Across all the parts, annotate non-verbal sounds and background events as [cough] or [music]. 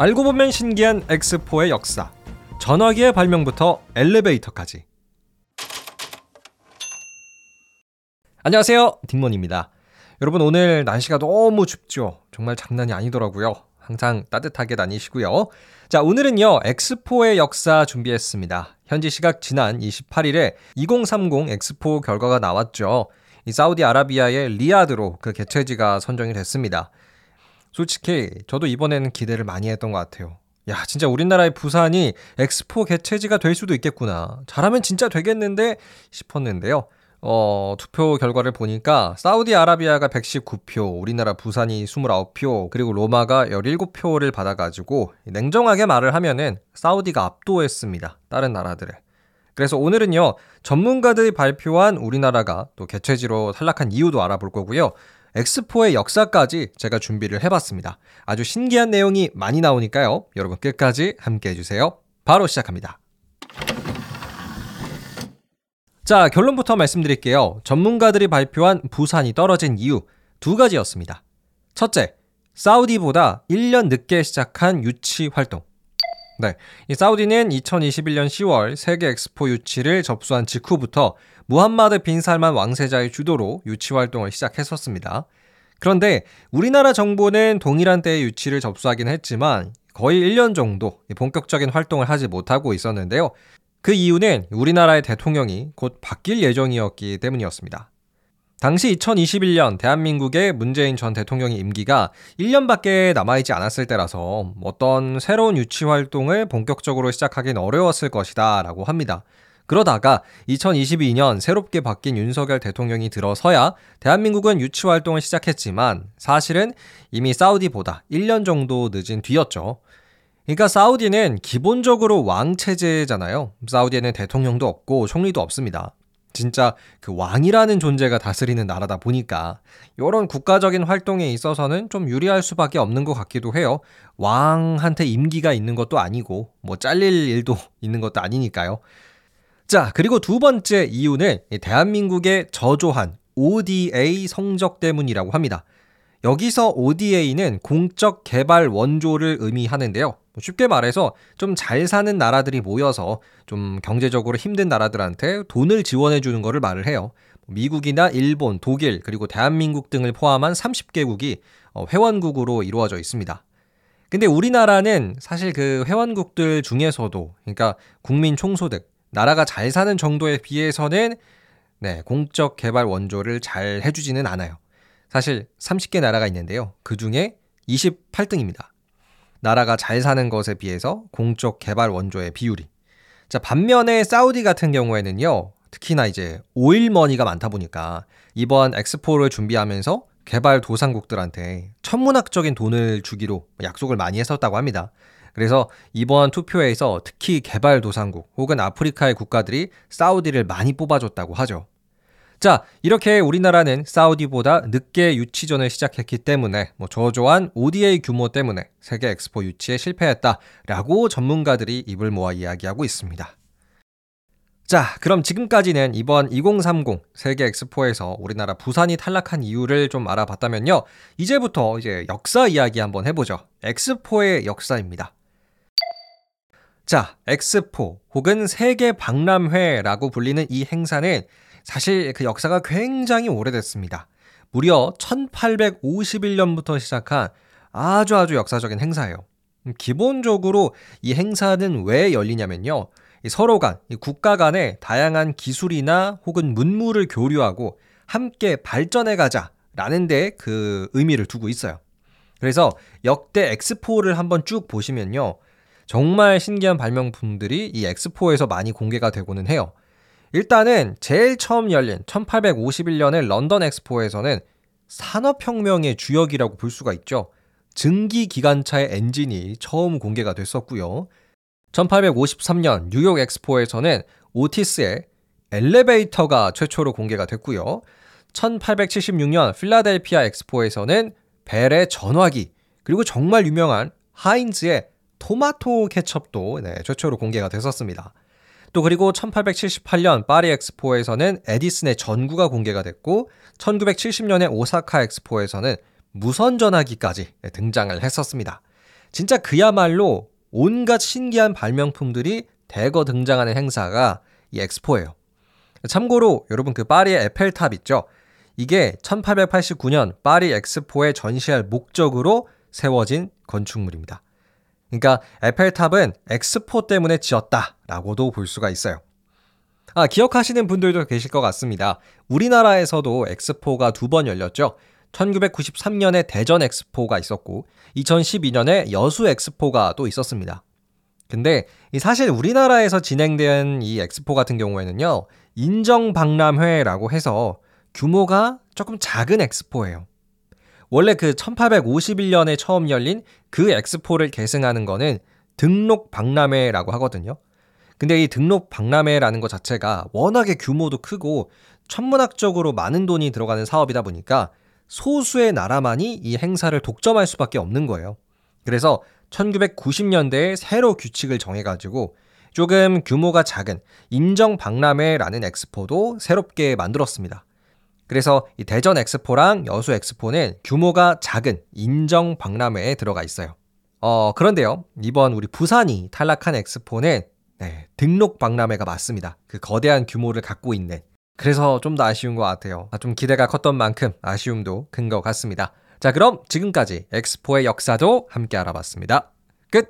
알고 보면 신기한 엑스포의 역사. 전화기의 발명부터 엘리베이터까지. 안녕하세요. 딩몬입니다. 여러분 오늘 날씨가 너무 춥죠. 정말 장난이 아니더라고요. 항상 따뜻하게 다니시고요. 자, 오늘은요. 엑스포의 역사 준비했습니다. 현지 시각 지난 28일에 2030 엑스포 결과가 나왔죠. 이 사우디아라비아의 리아드로 그 개최지가 선정이 됐습니다. 솔직히 저도 이번에는 기대를 많이 했던 것 같아요. 야, 진짜 우리나라의 부산이 엑스포 개최지가 될 수도 있겠구나. 잘하면 진짜 되겠는데 싶었는데요. 어, 투표 결과를 보니까 사우디아라비아가 119표, 우리나라 부산이 29표, 그리고 로마가 17표를 받아가지고 냉정하게 말을 하면은 사우디가 압도했습니다. 다른 나라들을. 그래서 오늘은요, 전문가들이 발표한 우리나라가 또 개최지로 탈락한 이유도 알아볼 거고요. 엑스포의 역사까지 제가 준비를 해봤습니다. 아주 신기한 내용이 많이 나오니까요. 여러분 끝까지 함께 해주세요. 바로 시작합니다. 자, 결론부터 말씀드릴게요. 전문가들이 발표한 부산이 떨어진 이유 두 가지였습니다. 첫째, 사우디보다 1년 늦게 시작한 유치 활동. 네. 이 사우디는 2021년 10월 세계 엑스포 유치를 접수한 직후부터 무함마드 빈 살만 왕세자의 주도로 유치 활동을 시작했었습니다. 그런데 우리나라 정부는 동일한 때에 유치를 접수하긴 했지만 거의 1년 정도 본격적인 활동을 하지 못하고 있었는데요. 그 이유는 우리나라의 대통령이 곧 바뀔 예정이었기 때문이었습니다. 당시 2021년 대한민국의 문재인 전 대통령의 임기가 1년밖에 남아있지 않았을 때라서 어떤 새로운 유치 활동을 본격적으로 시작하긴 어려웠을 것이다 라고 합니다. 그러다가 2022년 새롭게 바뀐 윤석열 대통령이 들어서야 대한민국은 유치 활동을 시작했지만 사실은 이미 사우디보다 1년 정도 늦은 뒤였죠. 그러니까 사우디는 기본적으로 왕체제잖아요. 사우디에는 대통령도 없고 총리도 없습니다. 진짜 그 왕이라는 존재가 다스리는 나라다 보니까 이런 국가적인 활동에 있어서는 좀 유리할 수밖에 없는 것 같기도 해요. 왕한테 임기가 있는 것도 아니고 뭐 잘릴 일도 [laughs] 있는 것도 아니니까요. 자, 그리고 두 번째 이유는 대한민국의 저조한 ODA 성적 때문이라고 합니다. 여기서 ODA는 공적 개발 원조를 의미하는데요. 뭐 쉽게 말해서 좀 잘 사는 나라들이 모여서 좀 경제적으로 힘든 나라들한테 돈을 지원해 주는 거를 말을 해요. 미국이나 일본, 독일, 그리고 대한민국 등을 포함한 30개국이 어, 회원국으로 이루어져 있습니다. 근데 우리나라는 사실 그 회원국들 중에서도 그러니까 국민 총소득, 나라가 잘 사는 정도에 비해서는 네, 공적 개발 원조를 잘 해주지는 않아요. 사실 30개 나라가 있는데요. 그 중에 28등입니다. 나라가 잘 사는 것에 비해서 공적 개발 원조의 비율이. 자, 반면에 사우디 같은 경우에는요. 특히나 이제 오일머니가 많다 보니까 이번 엑스포를 준비하면서 개발 도상국들한테 천문학적인 돈을 주기로 약속을 많이 했었다고 합니다. 그래서 이번 투표에서 특히 개발도상국 혹은 아프리카의 국가들이 사우디를 많이 뽑아줬다고 하죠. 자, 이렇게 우리나라는 사우디보다 늦게 유치전을 시작했기 때문에 뭐 저조한 ODA 규모 때문에 세계 엑스포 유치에 실패했다라고 전문가들이 입을 모아 이야기하고 있습니다. 자, 그럼 지금까지는 이번 2030 세계 엑스포에서 우리나라 부산이 탈락한 이유를 좀 알아봤다면요. 이제부터 이제 역사 이야기 한번 해보죠. 엑스포의 역사입니다. 자, 엑스포 혹은 세계 박람회라고 불리는 이 행사는 사실 그 역사가 굉장히 오래됐습니다. 무려 1851년부터 시작한 아주 아주 역사적인 행사예요. 기본적으로 이 행사는 왜 열리냐면요. 서로 간, 국가 간의 다양한 기술이나 혹은 문물을 교류하고 함께 발전해 가자라는 데 그 의미를 두고 있어요. 그래서 역대 엑스포를 한번 쭉 보시면요. 정말 신기한 발명품들이 이 엑스포에서 많이 공개가 되고는 해요. 일단은 제일 처음 열린 1851년의 런던 엑스포에서는 산업혁명의 주역이라고 볼 수가 있죠. 증기 기관차의 엔진이 처음 공개가 됐었고요. 1853년 뉴욕 엑스포에서는 오티스의 엘리베이터가 최초로 공개가 됐고요. 1876년 필라델피아 엑스포에서는 벨의 전화기, 그리고 정말 유명한 하인즈의 토마토 케첩도 네, 최초로 공개가 됐었습니다. 또 그리고 1878년 파리 엑스포에서는 에디슨의 전구가 공개가 됐고 1970년에 오사카 엑스포에서는 무선 전화기까지 등장을 했었습니다. 진짜 그야말로 온갖 신기한 발명품들이 대거 등장하는 행사가 이 엑스포예요. 참고로 여러분 그 파리의 에펠탑 있죠? 이게 1889년 파리 엑스포에 전시할 목적으로 세워진 건축물입니다. 그러니까 에펠탑은 엑스포 때문에 지었다라고도 볼 수가 있어요. 아, 기억하시는 분들도 계실 것 같습니다. 우리나라에서도 엑스포가 두 번 열렸죠. 1993년에 대전 엑스포가 있었고 2012년에 여수 엑스포가 또 있었습니다. 근데 사실 우리나라에서 진행된 이 엑스포 같은 경우에는요. 인정 박람회라고 해서 규모가 조금 작은 엑스포예요. 원래 그 1851년에 처음 열린 그 엑스포를 계승하는 거는 등록 박람회라고 하거든요. 근데 이 등록 박람회라는 것 자체가 워낙에 규모도 크고 천문학적으로 많은 돈이 들어가는 사업이다 보니까 소수의 나라만이 이 행사를 독점할 수밖에 없는 거예요. 그래서 1990년대에 새로 규칙을 정해가지고 조금 규모가 작은 인정 박람회라는 엑스포도 새롭게 만들었습니다. 그래서 이 대전 엑스포랑 여수 엑스포는 규모가 작은 인정 박람회에 들어가 있어요. 어, 그런데요. 이번 우리 부산이 탈락한 엑스포는 네, 등록 박람회가 맞습니다. 그 거대한 규모를 갖고 있는. 그래서 좀 더 아쉬운 것 같아요. 아, 좀 기대가 컸던 만큼 아쉬움도 큰 것 같습니다. 자, 그럼 지금까지 엑스포의 역사도 함께 알아봤습니다. 끝!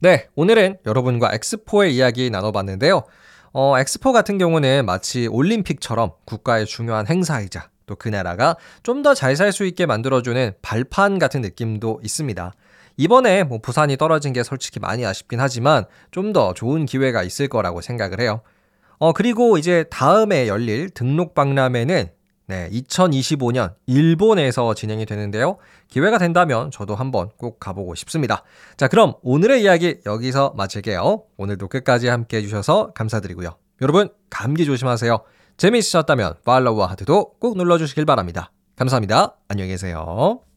네, 오늘은 여러분과 엑스포의 이야기 나눠봤는데요. 어, 엑스포 같은 경우는 마치 올림픽처럼 국가의 중요한 행사이자 또 그 나라가 좀 더 잘 살 수 있게 만들어주는 발판 같은 느낌도 있습니다. 이번에 뭐 부산이 떨어진 게 솔직히 많이 아쉽긴 하지만 좀 더 좋은 기회가 있을 거라고 생각을 해요. 어, 그리고 이제 다음에 열릴 등록 박람회는 네, 2025년 일본에서 진행이 되는데요. 기회가 된다면 저도 한번 꼭 가보고 싶습니다. 자, 그럼 오늘의 이야기 여기서 마칠게요. 오늘도 끝까지 함께 해주셔서 감사드리고요. 여러분, 감기 조심하세요. 재미있으셨다면 팔로우와 하트도 꼭 눌러주시길 바랍니다. 감사합니다. 안녕히 계세요.